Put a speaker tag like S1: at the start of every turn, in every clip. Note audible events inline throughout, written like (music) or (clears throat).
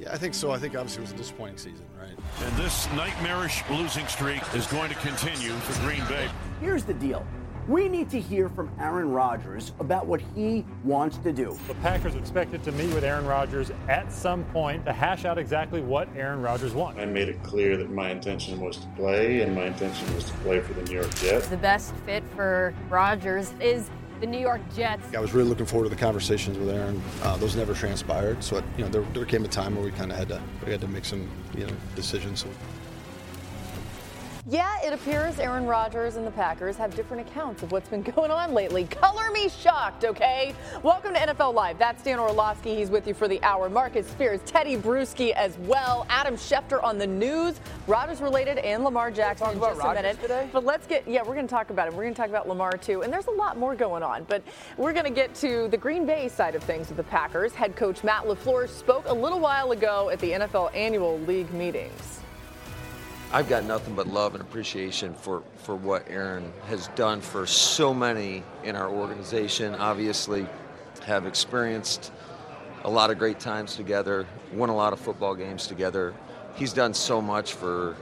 S1: Yeah, I think so. I think obviously it was a disappointing season, right?
S2: And this nightmarish losing streak is going to continue for Green Bay.
S3: Here's the deal. We need to hear from Aaron Rodgers about what he wants to do.
S4: The Packers expected to meet with Aaron Rodgers at some point to hash out exactly what Aaron Rodgers wants.
S5: I made it clear that my intention was to play, and my intention was to play for the New York Jets.
S6: The best fit for Rodgers is the New York Jets.
S1: I was really looking forward to the conversations with Aaron. Uh, those never transpired, so it, you know there, there came a time where we kind of had to we had to make some you know decisions.
S7: Yeah, it appears Aaron Rodgers and the Packers have different accounts of what's been (laughs) going on lately. Color me shocked, okay? Welcome to NFL Live. That's Dan Orlovsky. He's with you for the hour. Marcus Spears, Teddy Bruschi as well. Adam Schefter on the news, Rodgers related, and Lamar Jackson in just a minute.
S3: today?
S7: But let's get, yeah, we're going to talk about it. We're going to talk about Lamar too. And there's a lot more going on. But we're going to get to the Green Bay side of things with the Packers. Head coach Matt LaFleur spoke a little while ago at the NFL annual league meetings.
S8: I've got nothing but love and appreciation for, for what Aaron has done for so many in our organization. Obviously, have experienced a lot of great times together, won a lot of football games together. He's done so much for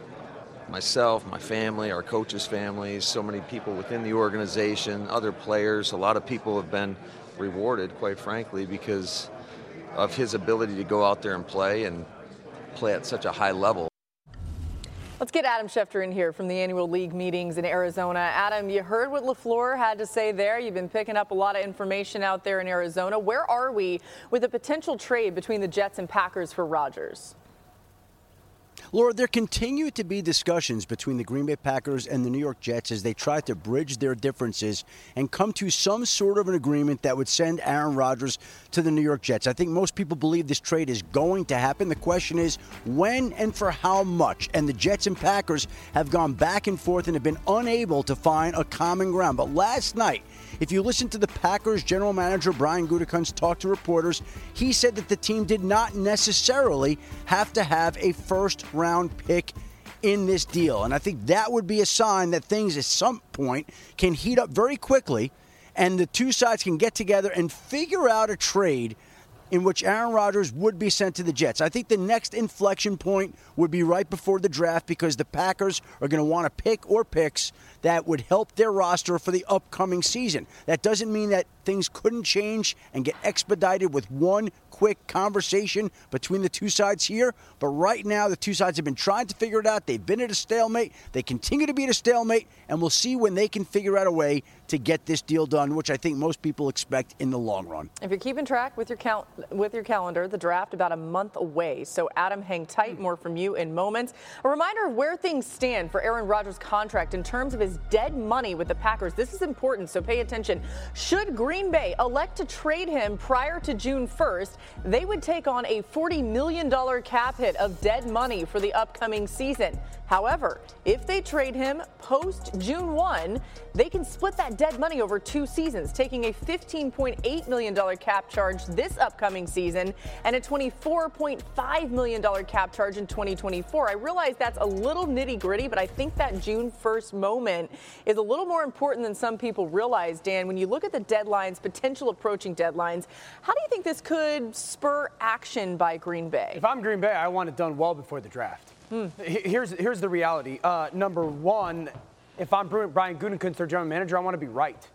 S8: myself, my family, our coaches' families, so many people within the organization, other players. A lot of people have been rewarded, quite frankly, because of his ability to go out there and play and play at such a high level.
S7: Let's get Adam Schefter in here from the annual league meetings in Arizona. Adam, you heard what LaFleur had to say there. You've been picking up a lot of information out there in Arizona. Where are we with a potential trade between the Jets and Packers for Rodgers?
S9: Laura, there continue to be discussions between the Green Bay Packers and the New York Jets as they try to bridge their differences and come to some sort of an agreement that would send Aaron Rodgers to the New York Jets. I think most people believe this trade is going to happen. The question is when and for how much. And the Jets and Packers have gone back and forth and have been unable to find a common ground. But last night, if you listen to the Packers general manager Brian Gutekunst talk to reporters, he said that the team did not necessarily have to have a first round pick in this deal. And I think that would be a sign that things at some point can heat up very quickly and the two sides can get together and figure out a trade in which Aaron Rodgers would be sent to the Jets. I think the next inflection point would be right before the draft because the Packers are going to want to pick or picks that would help their roster for the upcoming season. That doesn't mean that things couldn't change and get expedited with one quick conversation between the two sides here. But right now, the two sides have been trying to figure it out. They've been at a stalemate. They continue to be at a stalemate, and we'll see when they can figure out a way to get this deal done, which I think most people expect in the long run.
S7: If you're keeping track with your count with your calendar, the draft about a month away. So Adam, hang tight. Hmm. More from you in moments. A reminder of where things stand for Aaron Rodgers' contract in terms of his dead money with the Packers. This is important, so pay attention. Should Green Bay elect to trade him prior to June 1st, they would take on a $40 million cap hit of dead money for the upcoming season. However, if they trade him post June 1, they can split that dead money over two seasons, taking a $15.8 million cap charge this upcoming season and a $24.5 million cap charge in 2024. I realize that's a little nitty gritty, but I think that June 1st moment is a little more important than some people realize, Dan. When you look at the deadlines, potential approaching deadlines, how do you think this could spur action by Green Bay?
S10: If I'm Green Bay, I want it done well before the draft. H- Here's here's the reality. Uh, number one, if I'm Brian Gutekunst, their general manager, I want to be right.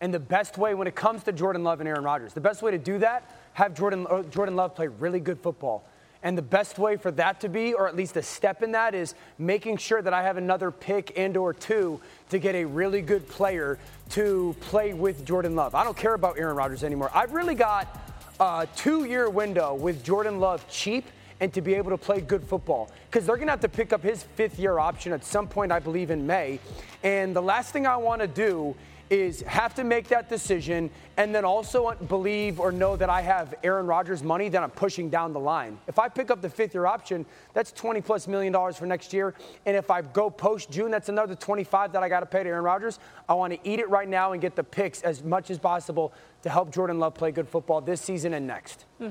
S10: And the best way when it comes to Jordan Love and Aaron Rodgers, the best way to do that, have Jordan uh, Jordan Love play really good football. And the best way for that to be, or at least a step in that, is making sure that I have another pick and or two to get a really good player to play with Jordan Love. I don't care about Aaron Rodgers anymore. I've really got a two-year window with Jordan Love cheap and to be able to play good football because they're going to have to pick up his fifth year option at some point, I believe, in May. And the last thing I want to do is have to make that decision and then also believe or know that I have Aaron Rodgers money that I'm pushing down the line. If I pick up the fifth year option, that's 20 plus million dollars for next year. And if I go post June, that's another 25 that I got to pay to Aaron Rodgers. I want to eat it right now and get the picks as much as possible to help Jordan Love play good football this season and next. Hmm.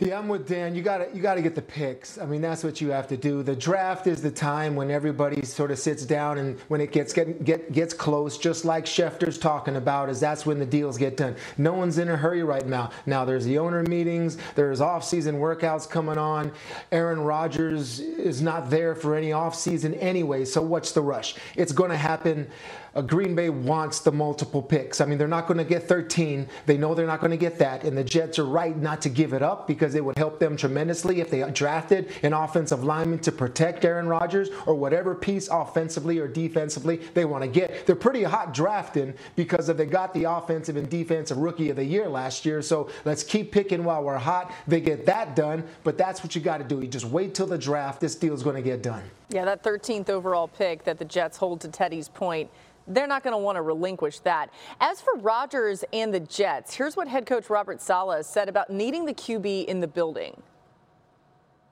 S11: Yeah, I'm with Dan. You got to you got to get the picks. I mean, that's what you have to do. The draft is the time when everybody sort of sits down and when it gets get, get gets close, just like Schefter's talking about, is that's when the deals get done. No one's in a hurry right now. Now there's the owner meetings, there's off-season workouts coming on. Aaron Rodgers is not there for any off-season anyway. So what's the rush? It's going to happen uh, Green Bay wants the multiple picks. I mean, they're not going to get 13. They know they're not going to get that. And the Jets are right not to give it up because it would help them tremendously if they drafted an offensive lineman to protect Aaron Rodgers or whatever piece offensively or defensively they want to get. They're pretty hot drafting because they got the offensive and defensive rookie of the year last year. So let's keep picking while we're hot. They get that done, but that's what you got to do. You just wait till the draft. This deal is going to get done.
S7: Yeah, that 13th overall pick that the Jets hold to Teddy's point they're not going to want to relinquish that. As for Rodgers and the Jets, here's what head coach Robert Saleh said about needing the QB in the building.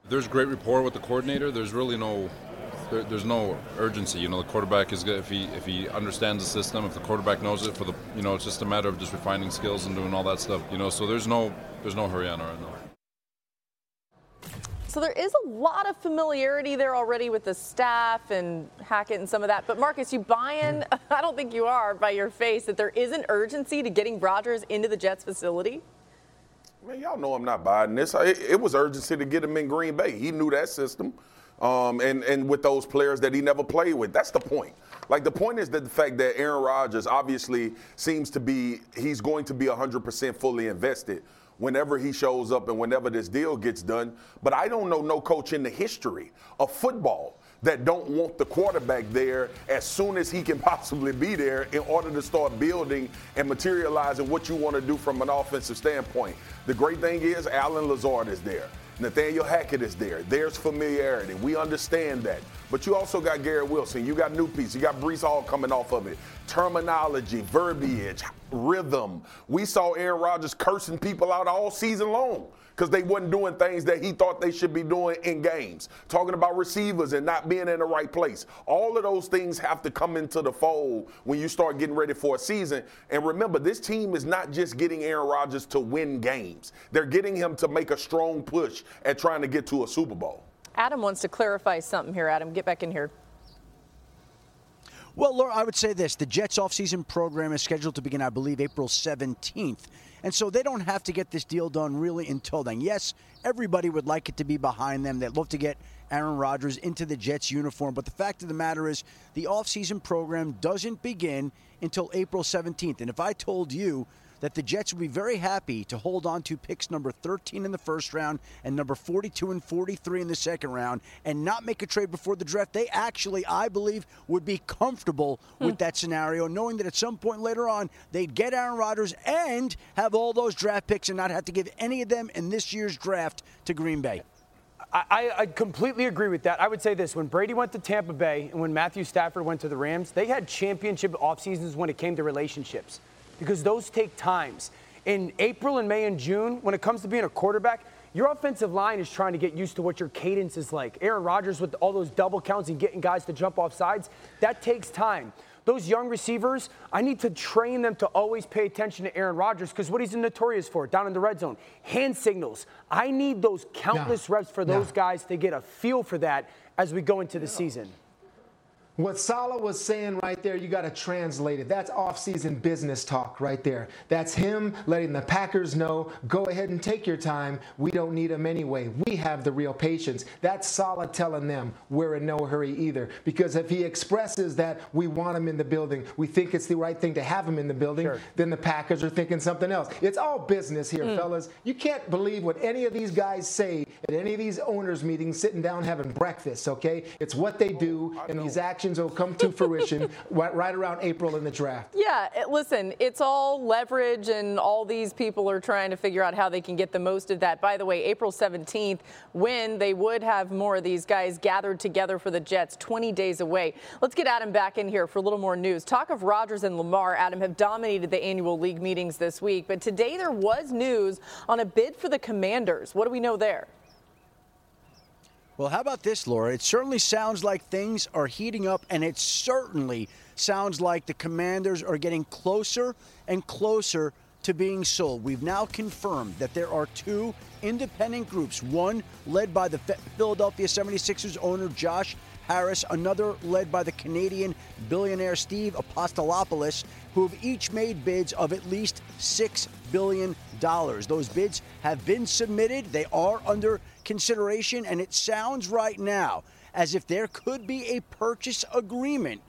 S12: There's great rapport with the coordinator. There's really no there, there's no urgency. You know, the quarterback is good if he if he understands the system. If the quarterback knows it, for the you know, it's just a matter of just refining skills and doing all that stuff. You know, so there's no there's no hurry on our end.
S7: So there is a lot of familiarity there already with the staff and Hackett and some of that. But Marcus, you buy in, (laughs) I don't think you are by your face that there is an urgency to getting Rodgers into the Jets facility.
S13: Man, y'all know I'm not buying this. It, it was urgency to get him in Green Bay. He knew that system. Um, and, and with those players that he never played with. That's the point. Like the point is that the fact that Aaron Rodgers obviously seems to be he's going to be 100% fully invested whenever he shows up and whenever this deal gets done. But I don't know no coach in the history of football that don't want the quarterback there as soon as he can (laughs) possibly be there in order to start building and materializing what you want to do from an offensive standpoint. The great thing is Allen Lazard is there. Nathaniel Hackett is there. There's familiarity. We understand that. But you also got Garrett Wilson. You got new piece. You got Breece Hall coming off of it. Terminology, verbiage, rhythm. We saw Aaron Rodgers cursing people out all season long because they wasn't doing things that he thought they should be doing in games. Talking about receivers and not being in the right place. All of those things have to come into the fold when you start getting ready for a season. And remember, this team is not just getting Aaron Rodgers to win games, they're getting him to make a strong push at trying to get to a Super Bowl.
S7: Adam wants to clarify something here. Adam, get back in here.
S9: Well, Laura, I would say this. The Jets offseason program is scheduled to begin, I believe, April 17th. And so they don't have to get this deal done really until then. Yes, everybody would like it to be behind them. They'd love to get Aaron Rodgers into the Jets uniform. But the fact of the matter is, the offseason program doesn't begin until April 17th. And if I told you that the Jets would be very happy to hold on to picks number 13 in the first round and number 42 and 43 in the second round and not make a trade before the draft. They actually, I believe, would be comfortable hmm. with that scenario, knowing that at some point later on they'd get Aaron Rodgers and have all those draft picks and not have to give any of them in this year's draft to Green Bay.
S10: I, I, completely agree with that. I would say this when Brady went to Tampa Bay and when Matthew Stafford went to the Rams, they had championship off seasons when it came to relationships because those take times. In April and May and June, when it comes to being a quarterback, your offensive line is trying to get used to what your cadence is like. Aaron Rodgers with all those double counts and getting guys to jump off sides, that takes time. Those young receivers, I need to train them to always pay attention to Aaron Rodgers because what he's notorious for down in the red zone, hand signals. I need those countless yeah. reps for those yeah. guys to get a feel for that as we go into the season.
S11: What Saleh was saying right there, you got to translate it. That's off-season business talk right there. That's him letting the Packers know, go ahead and take your time. We don't need them anyway. We have the real patience. That's Saleh telling them we're in no hurry either. Because if he expresses that we want him in the building, we think it's the right thing to have him in the building, sure. then the Packers are thinking something else. It's all business here, mm. fellas. You can't believe what any of these guys say at any of these owners' meetings, sitting down having breakfast, okay? It's what they do, and these actions will come to fruition (laughs) right around April in the draft.
S7: Yeah, listen, it's all leverage, and all these people are trying to figure out how they can get the most of that. By the way, April 17th, when they would have more of these guys gathered together for the Jets, 20 days away. Let's get Adam back in here for a little more news. Talk of Rodgers and Lamar, Adam, have dominated the annual league meetings this week, but today there was news on a bid for the Commanders. What do we know there?
S9: Well, how about this, Laura? It certainly sounds like things are heating up, and it certainly sounds like the commanders are getting closer and closer to being sold. We've now confirmed that there are two independent groups, one led by the Philadelphia 76ers owner Josh Harris, another led by the Canadian billionaire Steve Apostolopoulos, who have each made bids of at least $6 billion. Those bids have been submitted, they are under consideration, and it sounds right now as if there could be a purchase agreement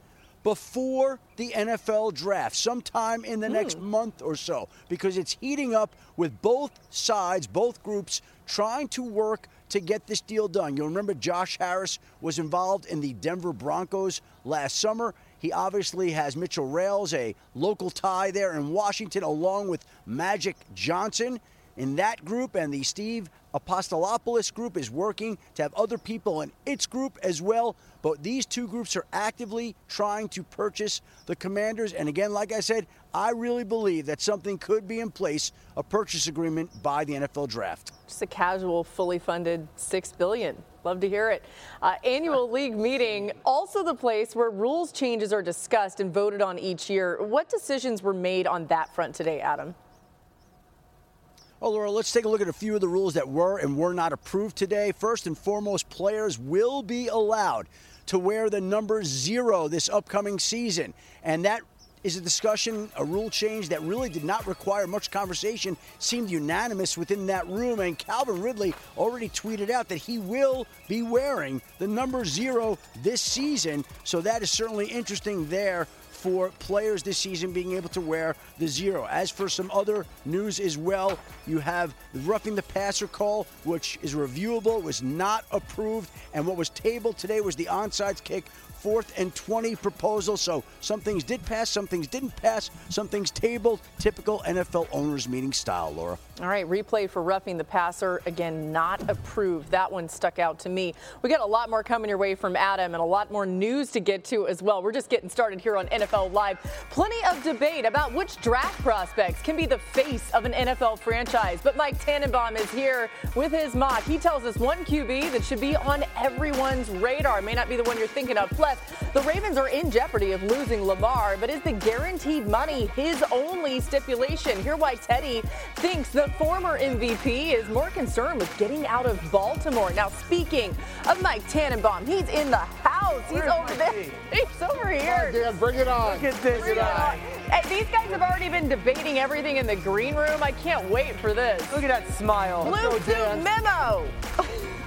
S9: before the NFL draft, sometime in the mm. next month or so, because it's heating up with both sides, both groups trying to work to get this deal done. You'll remember Josh Harris was involved in the Denver Broncos last summer. He obviously has Mitchell Rales, a local tie there in Washington, along with Magic Johnson in that group, and the Steve Apostolopoulos group is working to have other people in its group as well. But these two groups are actively trying to purchase the commanders. And again, like I said, I really believe that something could be in place, a purchase agreement by the NFL draft.
S7: Just a casual, fully funded six billion. Love to hear it. Uh, annual (laughs) league meeting, also the place where rules changes are discussed and voted on each year. What decisions were made on that front today, Adam?
S9: Well, Laura, let's take a look at a few of the rules that were and were not approved today. First and foremost, players will be allowed to wear the number zero this upcoming season. And that is a discussion, a rule change that really did not require much conversation, seemed unanimous within that room. And Calvin Ridley already tweeted out that he will be wearing the number zero this season. So that is certainly interesting there for players this season being able to wear the zero. As for some other news as well, you have the roughing the passer call, which is reviewable, was not approved, and what was tabled today was the onside kick fourth and 20 proposal. So some things did pass, some things didn't pass, some things tabled. Typical NFL owners meeting style, Laura.
S7: All right, replay for roughing the passer. Again, not approved. That one stuck out to me. We got a lot more coming your way from Adam and a lot more news to get to as well. We're just getting started here on NFL Live. Plenty of debate about which draft prospects can be the face of an NFL franchise. But Mike Tannenbaum is here with his mock. He tells us one QB that should be on everyone's radar. May not be the one you're thinking of. Plus, the Ravens are in jeopardy of losing Lamar, but is the guaranteed money his only stipulation? Hear why Teddy thinks the former MVP is more concerned with getting out of Baltimore. Now, speaking of Mike Tannenbaum, he's in the house. He's
S14: Where's
S7: over there. (laughs) He's over here.
S14: On, Dan, bring it on.
S10: Look at this guy.
S7: Hey, these guys have already been debating everything in the green room. I can't wait for this.
S10: Look at that smile.
S7: Blue suit memo. (laughs)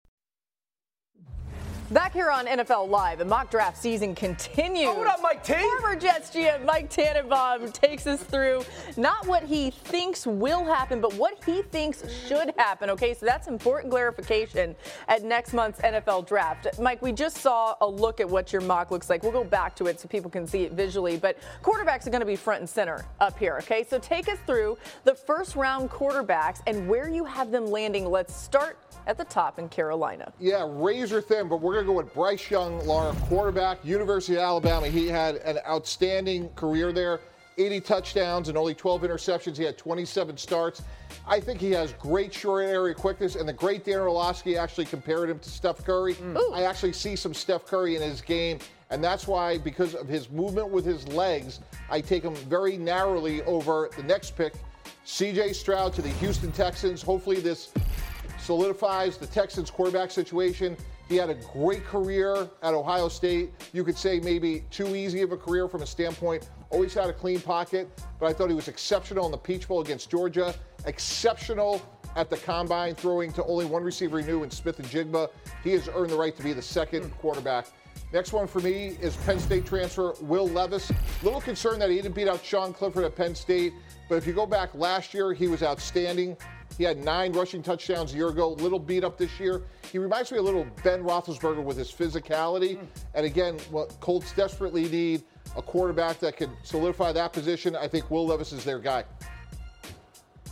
S7: Back here on NFL Live, the mock draft season continues.
S10: Oh, what up, Mike T?
S7: Former Jets GM Mike Tannenbaum takes us through not what he thinks will happen, but what he thinks should happen. Okay, so that's important clarification at next month's NFL draft. Mike, we just saw a look at what your mock looks like. We'll go back to it so people can see it visually, but quarterbacks are going to be front and center up here. Okay, so take us through the first round quarterbacks and where you have them landing. Let's start at the top in Carolina.
S14: Yeah, razor thin, but we're going to go with Bryce Young, Laura, quarterback, University of Alabama. He had an outstanding career there. 80 touchdowns and only 12 interceptions. He had 27 starts. I think he has great short area quickness, and the great Dan Orlovsky actually compared him to Steph Curry. Mm. I actually see some Steph Curry in his game, And that's why, because of his movement with his legs, I take him very narrowly over the next pick, CJ Stroud to the Houston Texans. Hopefully, this solidifies the Texans quarterback situation. He had a great career at Ohio State. You could say maybe too easy of a career from a standpoint. Always had a clean pocket, but I thought he was exceptional in the Peach Bowl against Georgia. Exceptional at the combine, throwing to only one receiver he knew in Smith-Njigba. He has earned the right to be the second quarterback. Next one for me is Penn State transfer Will Levis. Little concerned that he didn't beat out Sean Clifford at Penn State, but if you go back last year, he was outstanding. He had nine rushing touchdowns a year ago, little beat up this year. He reminds me a little Ben Roethlisberger with his physicality. Hmm. And again, what Colts desperately need a quarterback that can solidify that position. I think Will Levis is their guy.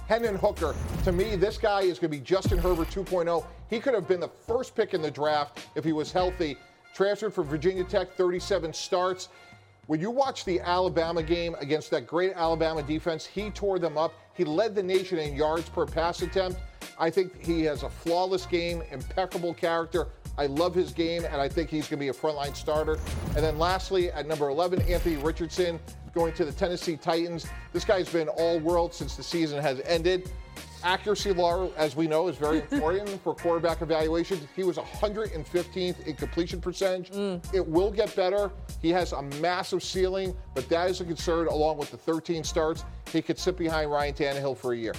S14: Hendon Hooker. To me, this guy is going to be Justin Herbert 2.0. He could have been the first pick in the draft if he was healthy. Transferred from Virginia Tech, 37 starts. When you watch the Alabama game against that great Alabama defense, he tore them up. He led the nation in yards per pass attempt. I think he has a flawless game, impeccable character. I love his game, and I think he's going to be a frontline starter. And then lastly, at number 11, Anthony Richardson going to the Tennessee Titans. This guy's been all world since the season has ended. Accuracy law, as we know, is very important for quarterback evaluation. He was 115th in completion percentage. Mm. It will get better. He has a massive ceiling, but that is a concern along with the 13 starts. He could sit behind Ryan Tannehill for a year.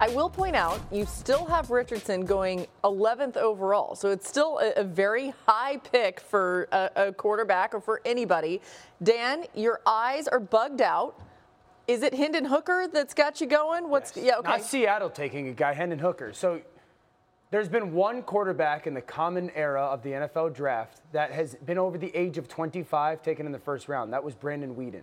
S7: I will point out you still have Richardson going 11th overall, so it's still a, a very high pick for a, a quarterback or for anybody. Dan, your eyes are bugged out. Is it Hendon Hooker that's got you going? What's yeah? Okay.
S10: Not Seattle taking a guy, Hendon Hooker. So there's been one quarterback in the common era of the NFL draft that has been over the age of 25 taken in the first round. That was Brandon Weeden.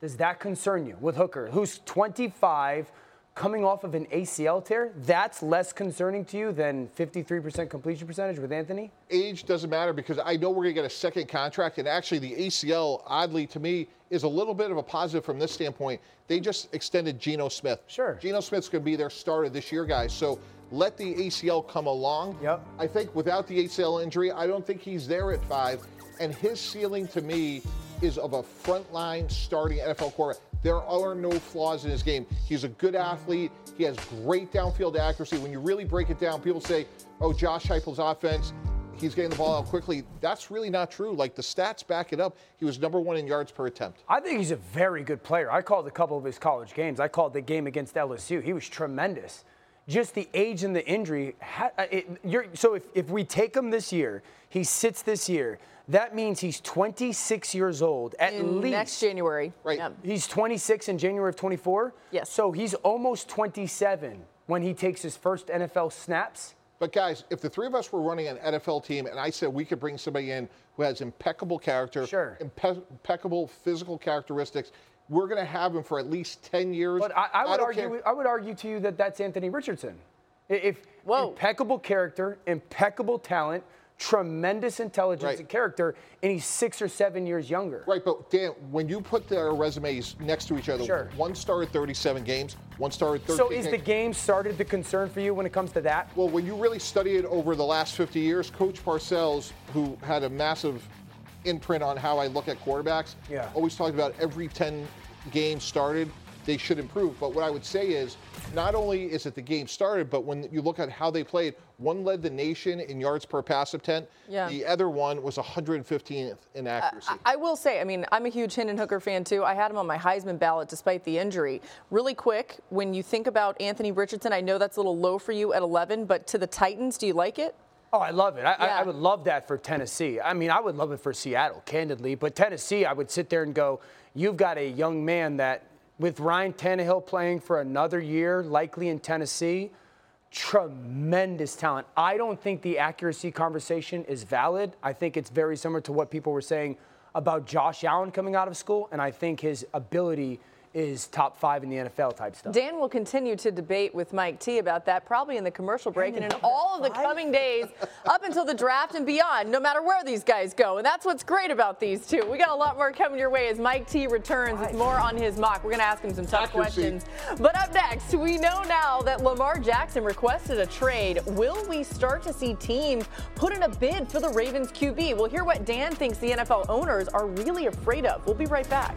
S10: Does that concern you with Hooker, who's 25? Coming off of an ACL tear, that's less concerning to you than 53% completion percentage with Anthony?
S14: Age doesn't matter because I know we're going to get a second contract. And actually, the ACL, oddly to me, is a little bit of a positive from this standpoint. They just extended Geno Smith.
S10: Sure.
S14: Geno Smith's going to be their starter this year, guys. So let the ACL come along.
S10: Yep.
S14: I think without the ACL injury, I don't think he's there at five. And his ceiling to me is of a frontline starting NFL quarterback. There are no flaws in his game. He's a good athlete. He has great downfield accuracy. When you really break it down, people say, oh, Josh Heupel's offense, he's getting the ball out quickly. That's really not true. Like the stats back it up. He was number one in yards per attempt.
S10: I think he's a very good player. I called a couple of his college games. I called the game against LSU. He was tremendous. Just the age and the injury. Uh, it, so if, if we take him this year, he sits this year. That means he's 26 years old at
S7: in
S10: least.
S7: Next January.
S14: Right.
S7: Yeah.
S10: He's 26 in January of 24.
S7: Yes.
S10: So he's almost 27 when he takes his first NFL snaps.
S14: But guys, if the three of us were running an NFL team and I said we could bring somebody in who has impeccable character,
S10: sure.
S14: impe- impeccable physical characteristics, we're going to have him for at least 10 years.
S10: But I, I would
S14: don't
S10: argue.
S14: care.
S10: I would argue to you that that's Anthony Richardson. If
S7: Whoa.
S10: impeccable character, impeccable talent, tremendous intelligence
S14: Right.
S10: and character, and he's six or seven years younger.
S14: Right, but Dan, when you put their resumes next to each other,
S10: Sure.
S14: one started 37 games, one started 13
S10: So is the game started the concern for you when it comes to that?
S14: Well, when you really study it over the last 50 years, Coach Parcells, who had a massive imprint on how I look at quarterbacks,
S10: Yeah.
S14: always talked about every 10 games started, they should improve. But what I would say is, not only is it the game started, but when you look at how they played, one led the nation in yards per pass attempt.
S7: Yeah.
S14: The other one was 115th in accuracy.
S7: I, I will say, I mean, I'm a huge Hendon Hooker fan too. I had him on my Heisman ballot despite the injury. Really quick, when you think about Anthony Richardson, I know that's a little low for you at 11, but to the Titans, do you like it?
S10: Oh, I love it. I, I, I would love that for Tennessee. I mean, I would love it for Seattle, candidly. But Tennessee, I would sit there and go, you've got a young man that, with Ryan Tannehill playing for another year, likely in Tennessee, tremendous talent. I don't think the accuracy conversation is valid. I think it's very similar to what people were saying about Josh Allen coming out of school, and I think his ability is top five in the NFL type stuff.
S7: Dan will continue to debate with Mike T about that, probably in the commercial break and in all of the coming days up until the draft and beyond, no matter where these guys go. And that's what's great about these two. We got a lot more coming your way as Mike T returns with more on his mock. We're going to ask him some tough questions. But up next, we know now that Lamar Jackson requested a trade. Will we start to see teams put in a bid for the Ravens QB? We'll hear what Dan thinks the NFL owners are really afraid of. We'll be right back.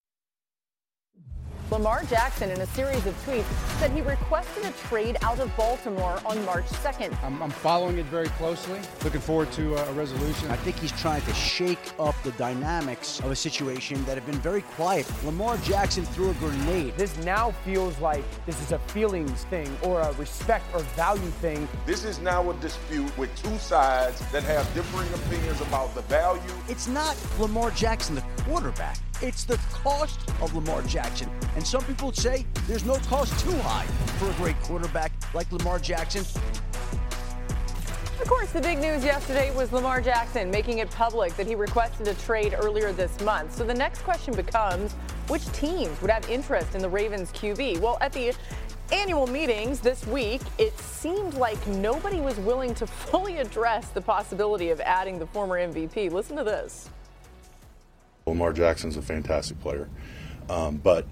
S7: Lamar Jackson, in a series of tweets, said he requested a trade out of Baltimore on March 2nd.
S15: I'm, I'm following it very closely. Looking forward to uh, a resolution.
S9: I think he's trying to shake up the dynamics of a situation that have been very quiet. Lamar Jackson threw a grenade.
S10: This now feels like this is a feelings thing or a respect or value thing.
S13: This is now a dispute with two sides that have differing opinions about the value.
S9: It's not Lamar Jackson, the quarterback. It's the cost of Lamar Jackson. And some people would say there's no cost too high for a great quarterback like Lamar Jackson.
S7: Of course, the big news yesterday was Lamar Jackson making it public that he requested a trade earlier this month. So the next question becomes which teams would have interest in the Ravens QB? Well, at the annual meetings this week, it seemed like nobody was willing to (laughs) fully address the possibility of adding the former MVP. Listen to this.
S5: Lamar Jackson's a fantastic player, um, but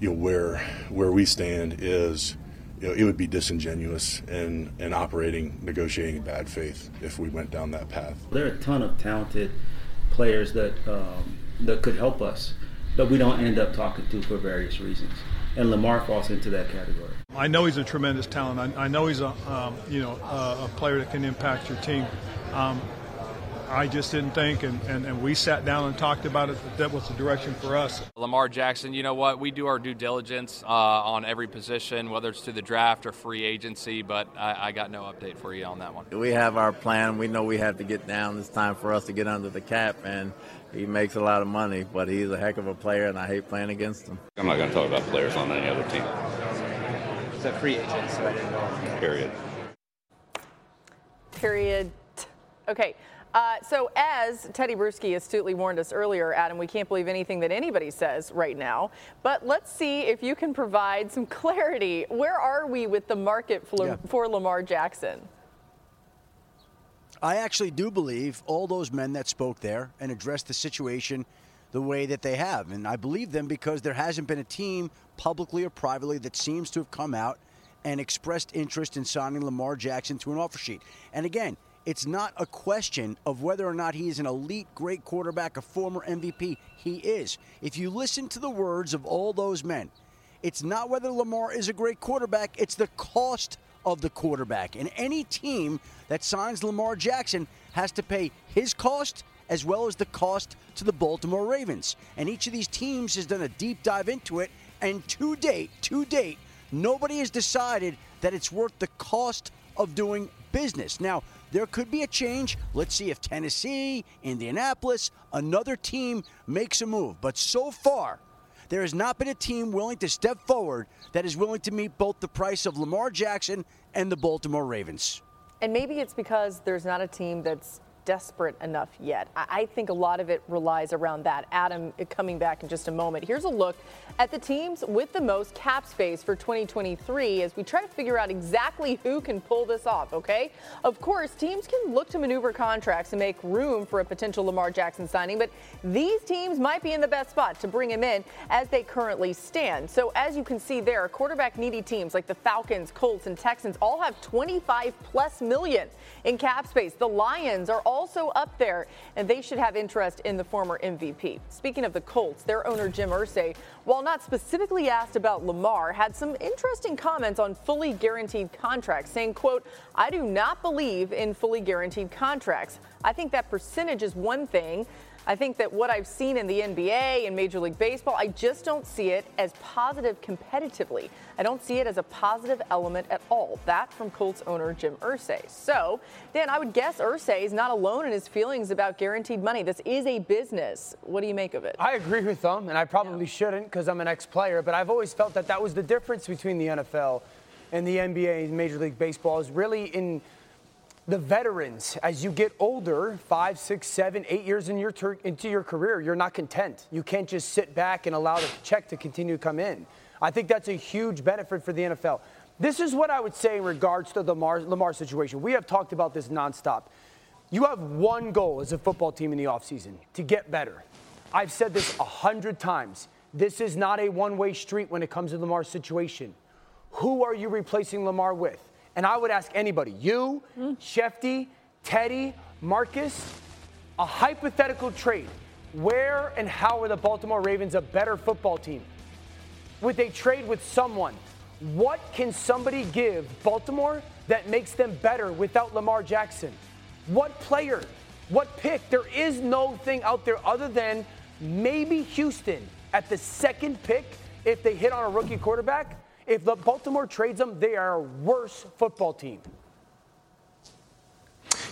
S5: you know where where we stand is you know it would be disingenuous and and operating negotiating bad faith if we went down that path.
S16: There are a ton of talented players that um, that could help us that we don't end up talking to for various reasons, and Lamar falls into that category.
S17: I know he's a tremendous talent. I, I know he's a um, you know a, a, player that can impact your team. Um, I just didn't think, and, and, and, we sat down and talked about it, that that was the direction for us.
S18: Lamar Jackson, you know what? We do our due diligence uh, on every position, whether it's to the draft or free agency, but I, I, got no update for you on that one.
S19: We have our plan. We know we have to get down. It's time for us to get under the cap, and he makes a lot of money, but he's a heck of a player, and I hate playing against him.
S20: I'm not going to talk about players on any other team.
S21: It's a free agent, so I didn't know.
S20: Period.
S7: Period. Okay. Uh, so, as Teddy Bruschi astutely warned us earlier, Adam, we can't believe anything that anybody says right now. But let's see if you can provide some (laughs) clarity. Where are we with the market for, yeah. for Lamar Jackson?
S9: I actually do believe all those men that spoke there and addressed the situation the way that they have. And I believe them because there hasn't been a team, publicly or privately, that seems to have come out and expressed interest in signing Lamar Jackson to an offer sheet. And again, it's not a question of whether or not he is an elite, great quarterback, a former MVP. He is. If you listen to the words of all those men, it's not whether Lamar is a great quarterback, it's the cost of the quarterback. And any team that signs Lamar Jackson has to pay his cost as well as the cost to the Baltimore Ravens. And each of these teams has done a deep dive into it. And to date, to date, nobody has decided that it's worth the cost of doing business. Now, there could be a change. Let's see if Tennessee, Indianapolis, another team makes a move. But so far, there has not been a team willing to step forward that is willing to meet both the price of Lamar Jackson and the Baltimore Ravens.
S7: And maybe it's because there's not a team that's desperate enough yet. I, think a lot of it relies around that. Adam uh, coming back in just a moment. Here's a look at the teams with the most cap space for 2023 as we try to figure out exactly who can pull this off, okay? Of course, teams can look to maneuver contracts and make room for a potential Lamar Jackson signing, but these teams might be in the best spot to bring him in as they currently stand. So as you can see there, quarterback needy teams like the Falcons, Colts, and Texans all have 25 plus million in cap space. The Lions are also up there, and they should have interest in the former MVP. Speaking of the Colts, their owner Jim Irsay, while not specifically asked about Lamar, had some interesting comments on fully guaranteed contracts, saying, quote, I do not believe in fully guaranteed contracts. I think that percentage is one thing. I think that what I've seen in the NBA and Major League Baseball, I just don't see it as positive competitively. I don't see it as a positive element at all. That from Colts owner Jim Irsay. So, Dan, I would guess Irsay is not alone in his feelings about guaranteed money. This is a business. What do you make of it?
S10: I agree with them, and I probably yeah. shouldn't because I'm an ex-player, but I've always felt that that was the difference between the NFL and the NBA and Major League Baseball is really in – the veterans, as you get older, five, six, seven, eight years in your ter- into your career, you're not content. You can't just sit back and allow the check to continue to come in. I think that's a huge benefit for the NFL. This is what I would say in regards to the Lamar, Lamar situation. We have talked about this nonstop. You have one goal as a football team in the offseason to get better. I've said this a hundred times. This is not a one way street when it comes to Lamar's situation. Who are you replacing Lamar with? And I would ask anybody, you, mm. Schefty, Teddy, Marcus, a hypothetical trade. Where and how are the Baltimore Ravens a better football team? Would they trade with someone? What can somebody give Baltimore that makes them better without Lamar Jackson? What player? What pick? There is no thing out there other than maybe Houston at the second pick if they hit on a rookie quarterback. If the Baltimore trades them, they are a worse football team.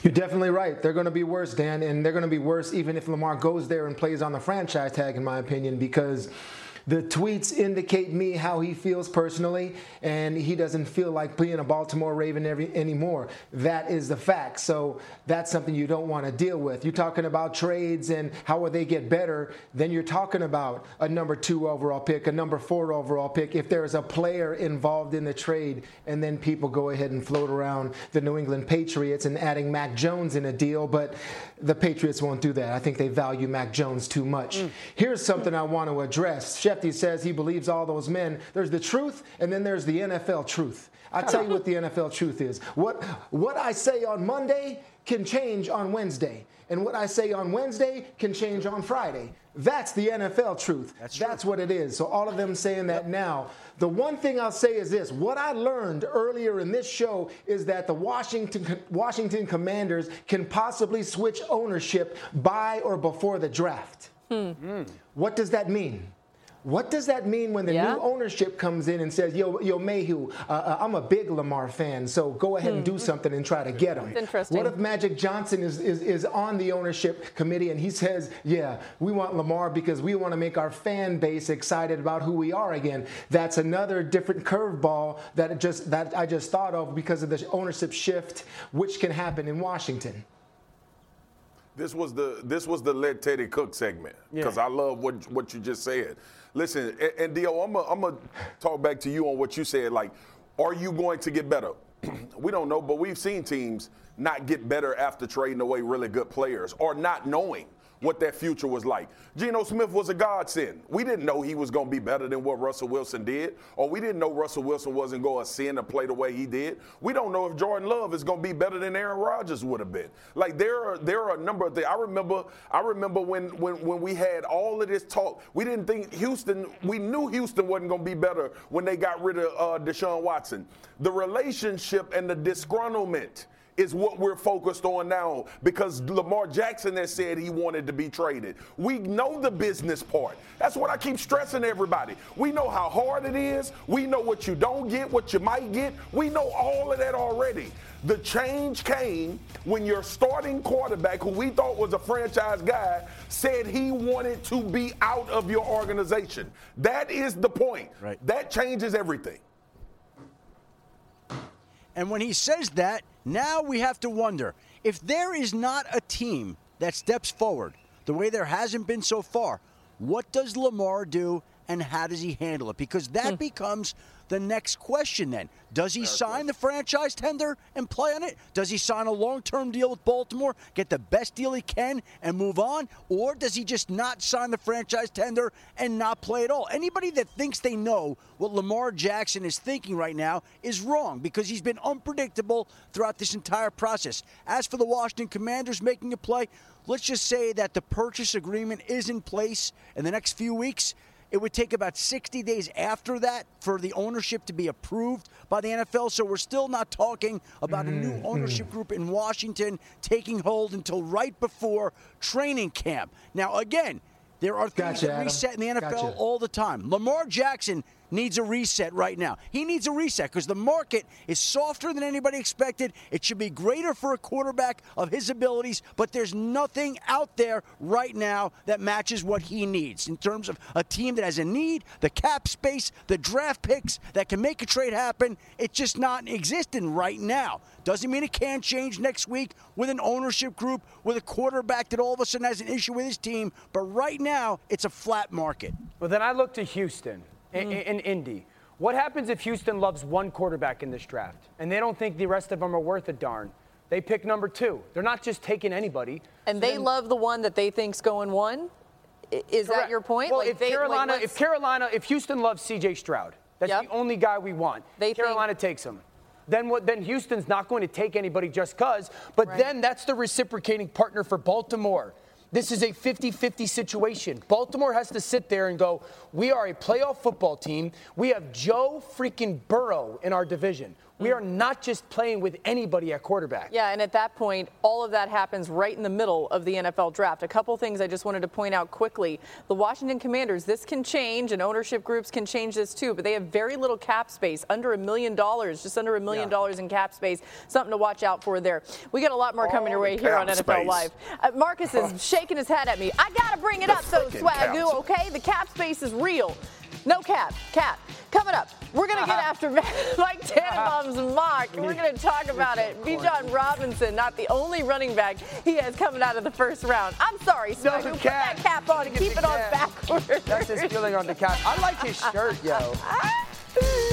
S11: You're definitely right. They're going to be worse, Dan, and they're going to be worse even if Lamar goes there and plays on the franchise tag, in my opinion, because the tweets indicate me how he feels personally, and he doesn't feel like being a Baltimore Raven every, anymore. That is the fact. So that's something you don't want to deal with. You're talking about trades and how will they get better. Then you're talking about a number two overall pick, a number four overall pick. If there's a player involved in the trade, and then people go ahead and float around the New England Patriots and adding Mac Jones in a deal, but the Patriots won't do that. I think they value Mac Jones too much. Mm. Here's something I want to address. Schefty says he believes all those men. There's the truth, and then there's the NFL truth. I tell you what the NFL truth is. What what I say on Monday can change on Wednesday, and what I say on Wednesday can change on Friday. That's the NFL truth. That's, That's what it is. So all of them saying that now. The one thing I'll say is this: what I learned earlier in this show is that the Washington Washington Commanders can possibly switch ownership by or before the draft. Hmm. What does that mean? What does that mean when the yeah. new ownership comes in and says, "Yo, yo, Mayhew, uh, uh, I'm a big Lamar fan, so go ahead hmm. and do something and try to get him."
S7: Interesting.
S11: What if Magic Johnson is, is is on the ownership committee and he says, "Yeah, we want Lamar because we want to make our fan base excited about who we are again." That's another different curveball that just that I just thought of because of the ownership shift, which can happen in Washington.
S13: This was the this was the let Teddy cook segment because yeah. I love what what you just said. Listen, and, Dio, I'm gonna talk back to you on what you said. Like, are you going to get better? (clears throat) we don't know, but we've seen teams not get better after trading away really good players or not knowing what that future was like. Geno Smith was a godsend. We didn't know he was going to be better than what Russell Wilson did, or we didn't know Russell Wilson wasn't going to ascend and play the way he did. We don't know if Jordan Love is going to be better than Aaron Rodgers would have been. Like there are there are a number of things. I remember I remember when when when we had all of this talk. We didn't think Houston. We knew Houston wasn't going to be better when they got rid of uh, Deshaun Watson. The relationship and the disgruntlement is what we're focused on now because Lamar Jackson has said he wanted to be traded. We know the business part. That's what I keep stressing to everybody. We know how hard it is. We know what you don't get, what you might get. We know all of that already. The change came when your starting quarterback, who we thought was a franchise guy, said he wanted to be out of your organization. That is the point.
S9: Right.
S13: That changes everything.
S9: And when he says that, now we have to wonder If there is not a team that steps forward the way there hasn't been so far, what does Lamar do and how does he handle it? Because that hmm. becomes the next question then. Does he sign the franchise tender and play on it? Does he sign a long term deal with Baltimore, get the best deal he can, and move on? Or does he just not sign the franchise tender and not play at all? Anybody that thinks they know what Lamar Jackson is thinking right now is wrong because he's been unpredictable throughout this entire process. As for the Washington Commanders making a play, let's just say that the purchase agreement is in place in the next few weeks. It would take about 60 days after that for the ownership to be approved by the NFL. So we're still not talking about a new
S11: Mm-hmm.
S9: ownership group in Washington taking hold until right before training camp. Now, again, there are things
S11: Gotcha,
S9: that reset in the NFL
S11: Gotcha.
S9: all the time. Lamar Jackson needs a reset right now. He needs a reset because the market is softer than anybody expected. It should be greater for a quarterback of his abilities, but there's nothing out there right now that matches what he needs in terms of a team that has a need, the cap space, the draft picks that can make a trade happen. It's just not existing right now. Doesn't mean it can't change next week with an ownership group, with a quarterback that all of a sudden has an issue with his team. But right now, it's a flat market.
S10: Well, then I look to Houston Mm. in, in Indy. What happens if Houston loves one quarterback in this draft and they don't think the rest of them are worth a darn? They pick number two. They're not just taking anybody.
S7: And they love the one that they think's going one. I- Is that your point?
S10: Well,
S7: Like
S10: if
S7: they-
S10: Carolina,
S7: let's-
S10: if Carolina, if Houston loves C.J. Stroud, that's the only guy we want.
S7: They
S10: Carolina takes him. Then what? Then Houston's not going to take anybody just cause. But then that's the reciprocating partner for Baltimore. This is a 50-50 situation. Baltimore has to sit there and go, "We are a playoff football team. We have Joe freaking Burrow in our division. We are not just playing with anybody at quarterback."
S7: Yeah, and at that point, all of that happens right in the middle of the NFL draft. A couple things I just wanted to point out quickly. The Washington Commanders, this can change, and ownership groups can change this too, but they have very little cap space, under a million dollars, just under a million dollars in cap space. Something to watch out for there. We got a lot more coming your way here on NFL
S13: space.
S7: Live. Uh, Marcus is shaking his head at me. I got to bring it up, though,
S13: freaking Swagu,
S7: okay? The cap space is real. No cap, cap. Coming up, we're going to get uh-huh. after (laughs) Mike Tannenbaum's uh-huh. mock. We're going to talk about it. Bijan Robinson, not the only running back he has coming out of the first round. I'm sorry, Swagu. Put that cap on and keep it on
S10: cap.
S7: backwards.
S10: That's his feeling on the cap. I like his shirt, yo. (laughs)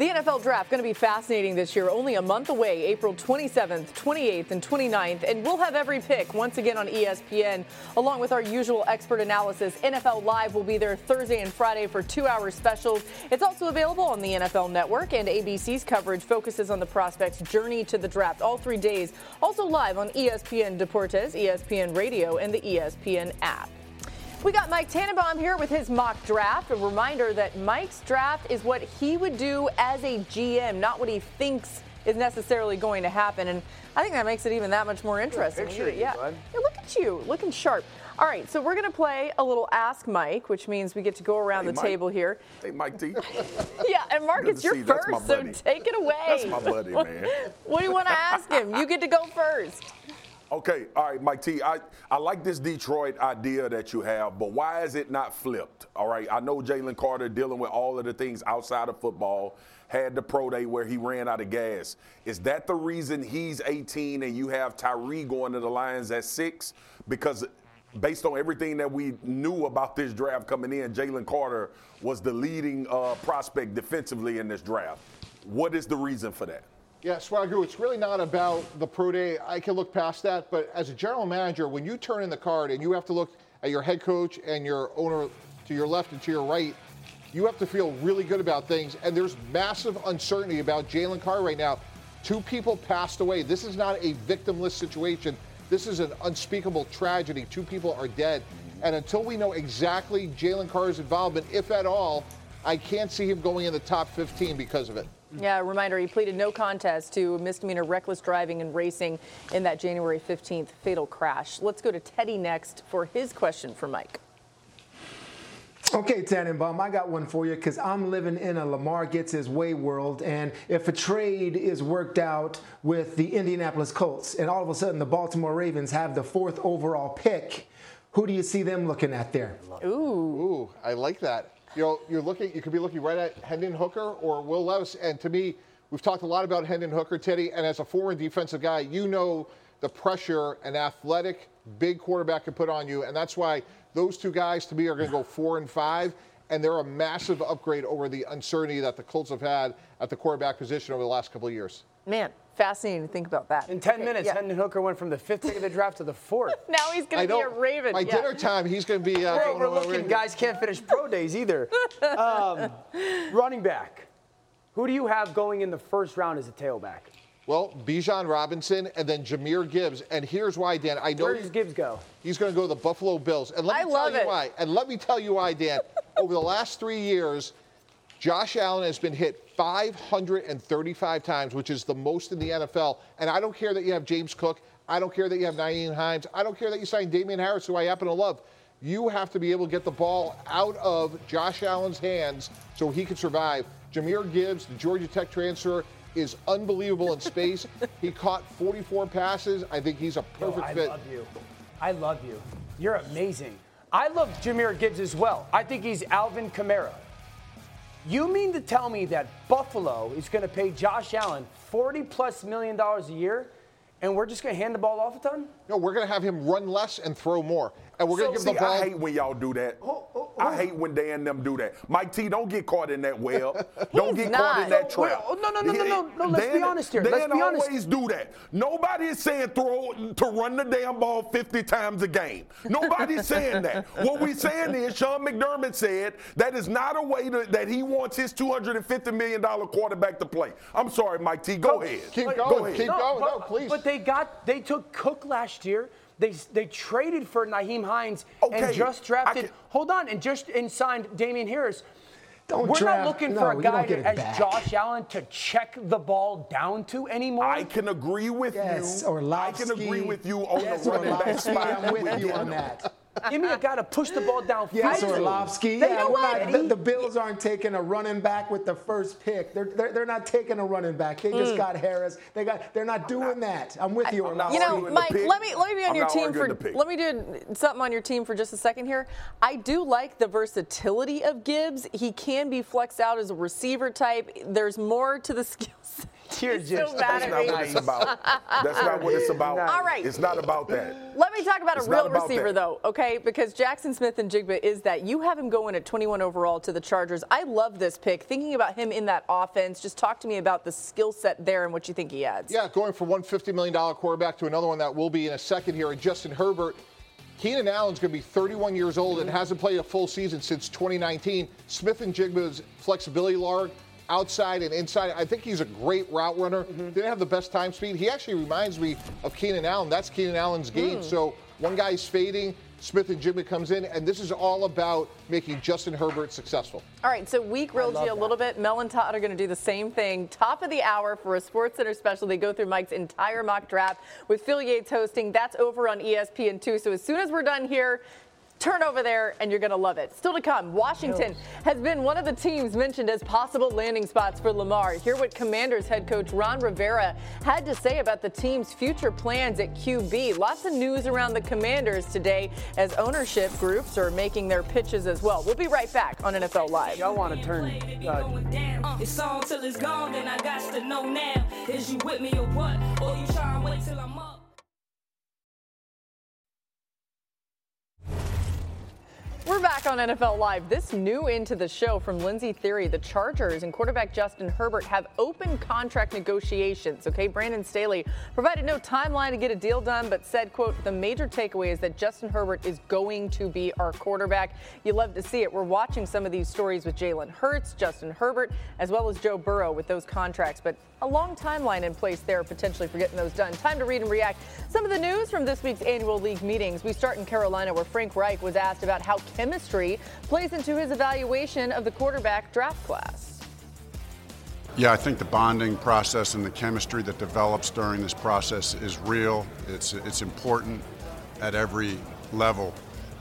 S7: The NFL draft going to be fascinating this year. Only a month away, April 27th, 28th, and 29th, and we'll have every pick once again on ESPN, along with our usual expert analysis. NFL Live will be there Thursday and Friday for two-hour specials. It's also available on the NFL Network, and ABC's coverage focuses on the prospects' journey to the draft all three days. Also live on ESPN Deportes, ESPN Radio, and the ESPN app. We got Mike Tannenbaum here with his mock draft. A reminder that Mike's draft is what he would do as a GM, not what he thinks is necessarily going to happen. And I think that makes it even that much more interesting.
S10: picture of you,
S7: yeah. Yeah, look at you, looking sharp. All right, so we're going to play a little Ask Mike, which means we get to go around
S13: Hey,
S7: the
S13: Mike.
S7: table here.
S13: Hey, Mike T. (laughs)
S7: Yeah, and Mark,
S13: to
S7: you're
S13: see you. That's my
S7: first, so take it away.
S13: That's my buddy, (laughs) man.
S7: what do you want to ask him? You get to go first.
S13: Okay, all right, Mike T. I, I like this Detroit idea that you have, but why is it not flipped? All right, I know Jalen Carter dealing with all of the things outside of football, had the pro day where he ran out of gas. Is that the reason he's 18 and you have Tyree going to the Lions at six? Because based on everything that we knew about this draft coming in, Jalen Carter was the leading uh, prospect defensively in this draft. What is the reason for that?
S14: Yeah, Swagu, it's really not about the pro day. I can look past that, but as a general manager, when you turn in the card and you have to look at your head coach and your owner to your left and to your right, you have to feel really good about things. And there's massive uncertainty about Jalen Carr right now. Two people passed away. This is not a victimless situation. This is an unspeakable tragedy. Two people are dead. And until we know exactly Jalen Carr's involvement, if at all, I can't see him going in the top 15 because of it.
S7: Yeah, a reminder he pleaded no contest to misdemeanor reckless driving and racing in that January 15th fatal crash. Let's go to Teddy next for his question for Mike.
S11: Okay, Tannenbaum, I got one for you because I'm living in a Lamar gets his way world. And if a trade is worked out with the Indianapolis Colts and all of a sudden the Baltimore Ravens have the fourth overall pick, who do you see them looking at there?
S7: Ooh.
S14: Ooh, I like that. You know, you're looking, you could be looking right at Hendon Hooker or Will Levis. And to me, we've talked a lot about Hendon Hooker, Teddy. And as a former defensive guy, you know the pressure an athletic, big quarterback can put on you. And that's why those two guys, to me, are going to go four and five. And they're a massive upgrade over the uncertainty that the Colts have had at the quarterback position over the last couple of years.
S7: Man, fascinating to think about that.
S10: In 10
S7: Okay,
S10: minutes,
S7: yeah.
S10: Hendon Hooker went from the fifth pick of the draft to the fourth. (laughs)
S7: Now he's going to be a Raven.
S14: By
S7: yeah.
S14: dinner time, he's going to be. Uh,
S10: We're
S14: going
S10: overlooking guys can't finish pro days either. (laughs) Um, running back. Who do you have going in the first round as a tailback?
S14: Well, Bijan Robinson and then Jahmyr Gibbs. And here's why, Dan. I know
S10: Where does Gibbs go?
S14: he's going to go to the Buffalo Bills. And let me
S7: I
S14: tell
S7: love
S14: you
S7: it.
S14: why. And let me tell you why, Dan. (laughs) Over the last three years, Josh Allen has been hit 535 times, which is the most in the NFL. And I don't care that you have James Cook. I don't care that you have Nyheim Hines. I don't care that you signed Damien Harris, who I happen to love. You have to be able to get the ball out of Josh Allen's hands so he can survive. Jahmyr Gibbs, the Georgia Tech transfer, is unbelievable in space. (laughs) he caught 44 passes. I think he's a
S10: Yo,
S14: perfect
S10: I
S14: fit.
S10: I love you. I love you. You're amazing. I love Jahmyr Gibbs as well. I think he's Alvin Kamara. You mean to tell me that Buffalo is going to pay Josh Allen 40 plus million dollars a year and we're just going to hand the ball off a ton?
S14: No, we're going to have him run less and throw more. And we're going to
S13: See,
S14: give the ball.
S13: I hate when y'all do that. I hate when they and them do that. Mike T, don't get caught in that web. (laughs) don't get caught in that trap.
S10: no, no, no, no, no, no, let's be
S13: Dan-
S10: honest here.
S13: Dan
S10: Let's be honest.
S13: always do that. Nobody is saying throw to run the damn ball 50 times a game. Nobody's saying that. What we're saying is Sean McDermott said that is not a way to, that he wants his $250 million quarterback to play. I'm sorry, Mike T. Go ahead.
S14: Keep
S13: Go
S14: going.
S13: ahead.
S14: Keep going.
S10: but,
S14: No, please.
S10: But they got they took Cook last year. They they traded for Nyheim Hines
S13: Okay,
S10: and just drafted.
S13: can-
S10: hold on, and just and signed Damien Harris.
S11: Don't
S10: We're
S11: draft-
S10: not looking
S11: no,
S10: for a guy
S11: get it
S10: that, as
S11: back.
S10: Josh Allen to check the ball down to anymore.
S13: I can agree with
S11: Yes,
S13: you. I can agree with you on
S11: Yes,
S13: the running back
S11: Orlovsky,
S13: spot.
S11: I'm with you on that.
S10: Give me a guy to push the ball down.
S11: Yes,
S10: field.
S11: Orlovsky.
S10: They
S11: Yeah,
S10: know
S11: we're
S10: what?
S11: not, the, the Bills aren't taking a running back with the first pick. They're, they're, they're not taking a running back. They just mm. got Harris. They got. They're not doing that. I'm with you,
S13: I'm not
S11: Orlovsky.
S7: You know,
S13: arguing the
S7: Mike,
S13: pick.
S7: let me let me be on
S13: I'm
S7: your team for let me do something on your team for just a second here. I do like the versatility of Gibbs. He can be flexed out as a receiver type. There's more to the (laughs) skill set.
S10: You're
S7: He's so
S13: That's not what it's about. That's not what it's (laughs) about.
S7: All right.
S13: It's not about that.
S7: Let me talk about
S13: It's
S7: a real
S13: about
S7: receiver,
S13: that.
S7: though, okay? Because Jaxon Smith-Njigba is that. You have him going at 21 overall to the Chargers. I love this pick. Thinking about him in that offense, just talk to me about the skill set there and what you think he adds.
S14: Yeah, going from one $50 million quarterback to another one that will be in a second here. And Justin Herbert, Keenan Allen's going to be 31 years old and hasn't played a full season since 2019. Smith-Njigba's flexibility, Larg, outside and inside. I think he's a great route runner. Mm-hmm. Didn't have the best time speed. He actually reminds me of Keenan Allen. That's Keenan Allen's hmm. game. So one guy's fading. Smith-Njigba comes in, and this is all about making Justin Herbert successful.
S7: All right, so we grilled you a little bit. Mel and Todd are going to do the same thing. Top of the hour for a Sports Center special. They go through Mike's entire mock draft with Field Yates hosting. That's over on E ESPN2. So as soon as we're done here, turn over there and you're going to love it. Still to come, Washington has been one of the teams mentioned as possible landing spots for Lamar. Hear what Commanders head coach Ron Rivera had to say about the team's future plans at QB. Lots of news around the Commanders today as ownership groups are making their pitches as well. We'll be right back on NFL Live.
S10: Y'all want to turn. Uh,
S22: It's on till it's gone, then I got to know now. Is you with me or what? Or you try and wait till I'm up?
S7: We're back on NFL Live. This new into the show from Lindsey Thiry. The Chargers and quarterback Justin Herbert have open contract negotiations. Okay, Brandon Staley provided no timeline to get a deal done, but said, quote, the major takeaway is that Justin Herbert is going to be our quarterback. You love to see it. We're watching some of these stories with Jalen Hurts, Justin Herbert, as well as Joe Burrow with those contracts, but a long timeline in place there potentially for getting those done. Time to read and react. Some of the news from this week's annual league meetings. We start in Carolina where Frank Reich was asked about how chemistry plays into his evaluation of the quarterback draft class.
S23: Yeah, I think the bonding process and the chemistry that develops during this process is real. It's it's important at every level,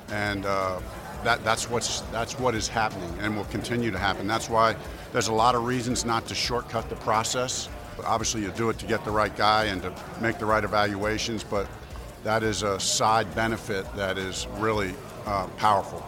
S23: and uh, that that's what's that's what is happening and will continue to happen. That's why there's a lot of reasons not to shortcut the process. Obviously, you do it to get the right guy and to make the right evaluations, but that is a side benefit that is really uh, powerful.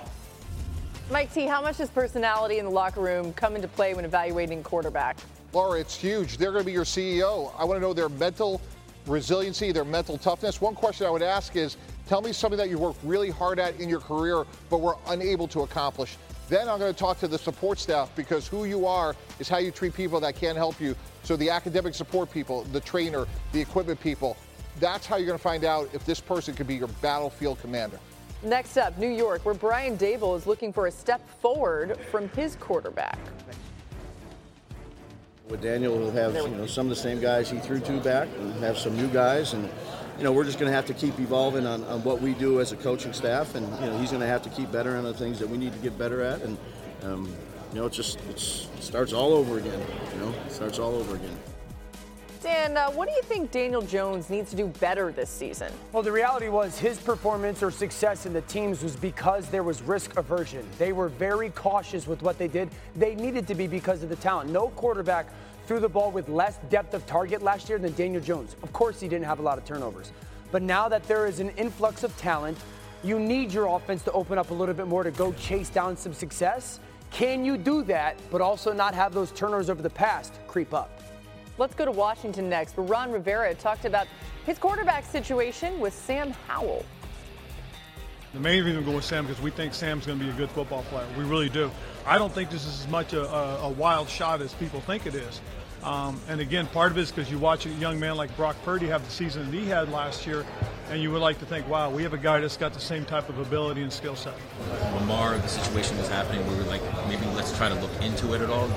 S7: Mike T, how much does personality in the locker room come into play when evaluating quarterback?
S14: Laura, it's huge. They're going to be your CEO. I want to know their mental resiliency, their mental toughness. One question I would ask is tell me something that you worked really hard at in your career but were unable to accomplish. Then I'm going to talk to the support staff because who you are is how you treat people that can't help you. So the academic support people, the trainer, the equipment people, that's how you're going to find out if this person could be your battlefield commander.
S7: Next up, New York, where Brian Daboll is looking for a step forward from his quarterback.
S24: With Daniel, he'll have you know some of the same guys he threw to back, and have some new guys, and you know we're just going to have to keep evolving on, on what we do as a coaching staff, and you know he's going to have to keep better on the things that we need to get better at, and um, you know it just it's, it starts all over again. You know, it starts all over again.
S7: Dan, uh, what do you think Daniel Jones needs to do better this season?
S10: Well, the reality was his performance or success in the teams was because there was risk aversion. They were very cautious with what they did. They needed to be because of the talent. No quarterback threw the ball with less depth of target last year than Daniel Jones. Of course, he didn't have a lot of turnovers. But now that there is an influx of talent, you need your offense to open up a little bit more to go chase down some success. Can you do that, but also not have those turnovers over the past creep up?
S7: Let's go to Washington next, where Ron Rivera talked about his quarterback situation with Sam Howell.
S17: The main reason we go with Sam because we think Sam's going to be a good football player. We really do. I don't think this is as much a, a, a wild shot as people think it is. Um, and again, part of it is because you watch a young man like Brock Purdy have the season that he had last year, and you would like to think, wow, we have a guy that's got the same type of ability and skill set.
S25: Lamar, the situation was happening, we were like, maybe let's try to look into it at all.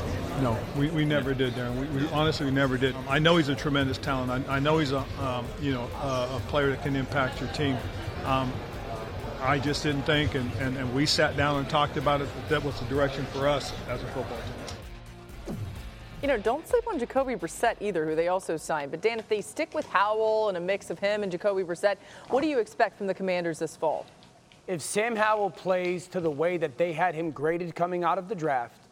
S17: No, we, we never did, Darren. We, we honestly we never did. I know he's a tremendous talent. I, I know he's a um, you know a, a, player that can impact your team. Um, I just didn't think, and, and, and we sat down and talked about it. That, that was the direction for us as a football team.
S7: You know, don't sleep on Jacoby Brissett either, who they also signed. But Dan, if they stick with Howell and a mix of him and Jacoby Brissett, what do you expect from the Commanders this fall?
S10: If Sam Howell plays to the way that they had him graded coming out of the draft,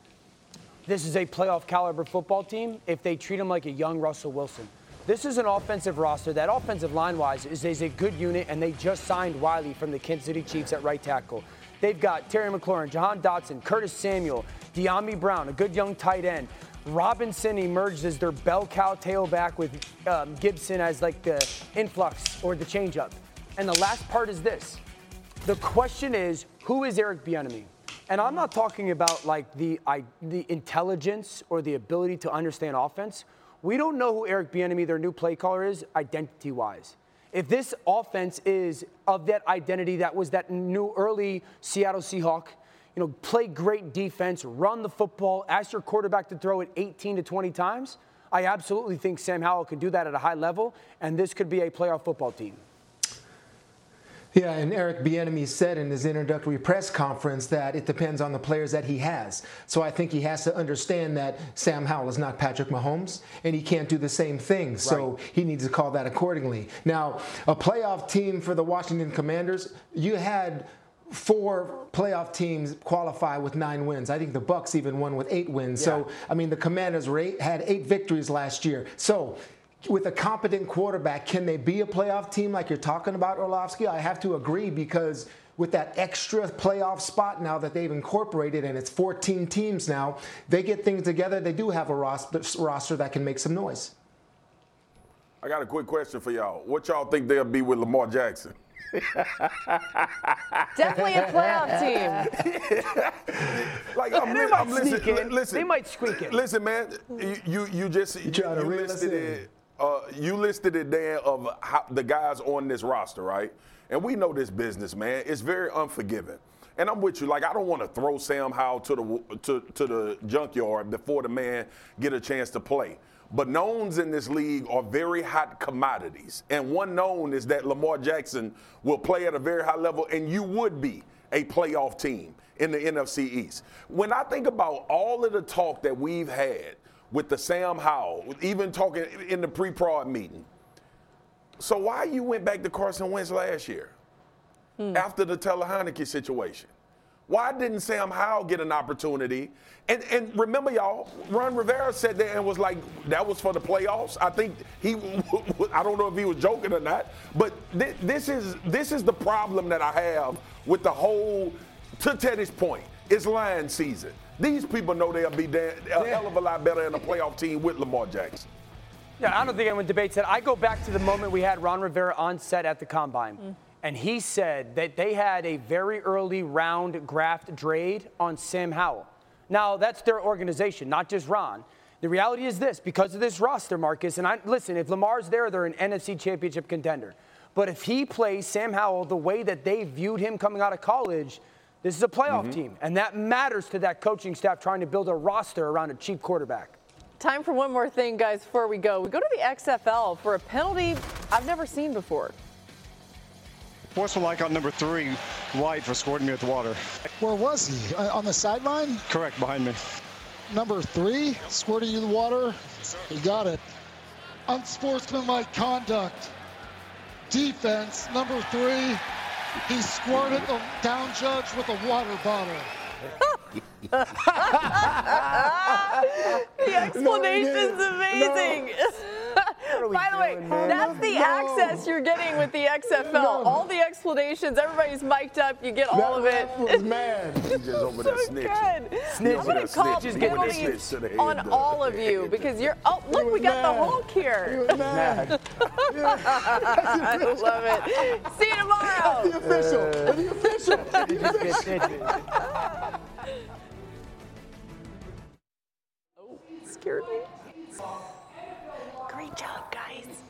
S10: this is a playoff caliber football team if they treat him like a young Russell Wilson. This is an offensive roster that, offensive line wise, is, is a good unit, and they just signed Wylie from the Kansas City Chiefs at right tackle. They've got Terry McLaurin, Jahan Dotson, Curtis Samuel, Dyami Brown, a good young tight end. Robinson emerged as their bell cow tailback with um, Gibson as like the influx or the changeup. And the last part is this. The question is, who is Eric Bieniemy? And I'm not talking about like the, I, the intelligence or the ability to understand offense. We don't know who Eric Bieniemy, their new play caller, is identity-wise. If this offense is of that identity that was that new early Seattle Seahawk, you know, play great defense, run the football, ask your quarterback to throw it 18 to 20 times, I absolutely think Sam Howell can do that at a high level, and this could be a playoff football team.
S11: Yeah, and Eric Bieniemy said in his introductory press conference that it depends on the players that he has. So I think he has to understand that Sam Howell is not Patrick Mahomes, and he can't do the same thing. So right. he needs to call that accordingly. Now, a playoff team for the Washington Commanders, you had four playoff teams qualify with nine wins. I think the Bucs even won with eight wins. Yeah. So I mean, the Commanders eight, had eight victories last year. So with a competent quarterback, can they be a playoff team like you're talking about, Orlovsky? I have to agree because with that extra playoff spot now that they've incorporated, and it's 14 teams now, they get things together. They do have a roster that can make some noise.
S13: I got a quick question for y'all. What y'all think they'll be with Lamar Jackson? (laughs)
S7: Definitely a playoff team. (laughs)
S13: like I'm,
S10: They
S13: li-
S10: might
S13: I'm listening.
S10: sneak in.
S13: li- Listen,
S10: They might squeak it.
S13: Listen, man, you you, you just you,
S11: trying to
S13: you
S11: reel us
S13: listed
S11: in.
S13: it. Uh, you listed it there of how, the guys on this roster, right? And we know this business, man. It's very unforgiving. And I'm with you. Like I don't want to throw Sam Howell to the to, to the junkyard before the man get a chance to play. But knowns in this league are very hot commodities. And one known is that Lamar Jackson will play at a very high level, and you would be a playoff team in the NFC East. When I think about all of the talk that we've had with the Sam Howell, even talking in the pre-prod meeting, so why you went back to Carson Wentz last year hmm. after the Taylor Heinicke situation? Why didn't Sam Howell get an opportunity? And and remember, y'all, Ron Rivera said that and was like, that was for the playoffs. I think he, (laughs) I don't know if he was joking or not, but thi- this is this is the problem that I have with the whole. To Teddy's point, it's lion season. These people know they'll be da- a hell of a lot better in a playoff team with Lamar Jackson.
S10: Yeah, I don't think anyone debates that. I go back to the moment we had Ron Rivera on set at the combine, mm. and he said that they had a very early round graft trade on Sam Howell. Now, that's their organization, not just Ron. The reality is this because of this roster, Marcus, and I listen, if Lamar's there, they're an NFC championship contender. But if he plays Sam Howell the way that they viewed him coming out of college, this is a playoff team. And that matters to that coaching staff trying to build a roster around a cheap quarterback.
S7: Time for one more thing, guys, before we go. We go to the XFL for a penalty I've never seen before.
S26: Sportsmanlike on number three, White for squirting me with water.
S27: Where was he? Uh, On the sideline?
S26: Correct, behind me.
S27: Number three, squirting you the water. You got it. Unsportsmanlike conduct. Defense, number three. He squirted the down judge with a water bottle. (laughs)
S7: the explanation's amazing. (laughs) By the way, that's the access you're getting with the XFL. All the explanations, everybody's mic'd up, you get all of it.
S11: was mad.
S13: Just over there (laughs)
S7: so
S13: snitching.
S7: good.
S13: Snitch.
S7: I'm going to call
S13: Snitches get
S7: penalties
S13: snitched to the head,
S7: on
S13: though.
S7: all of you because you're. Oh, look, we got the Hulk here.
S11: mad. (laughs)
S7: I love it. See you tomorrow.
S11: The official. The official. (laughs)
S7: Oh, scared me. Great job, guys.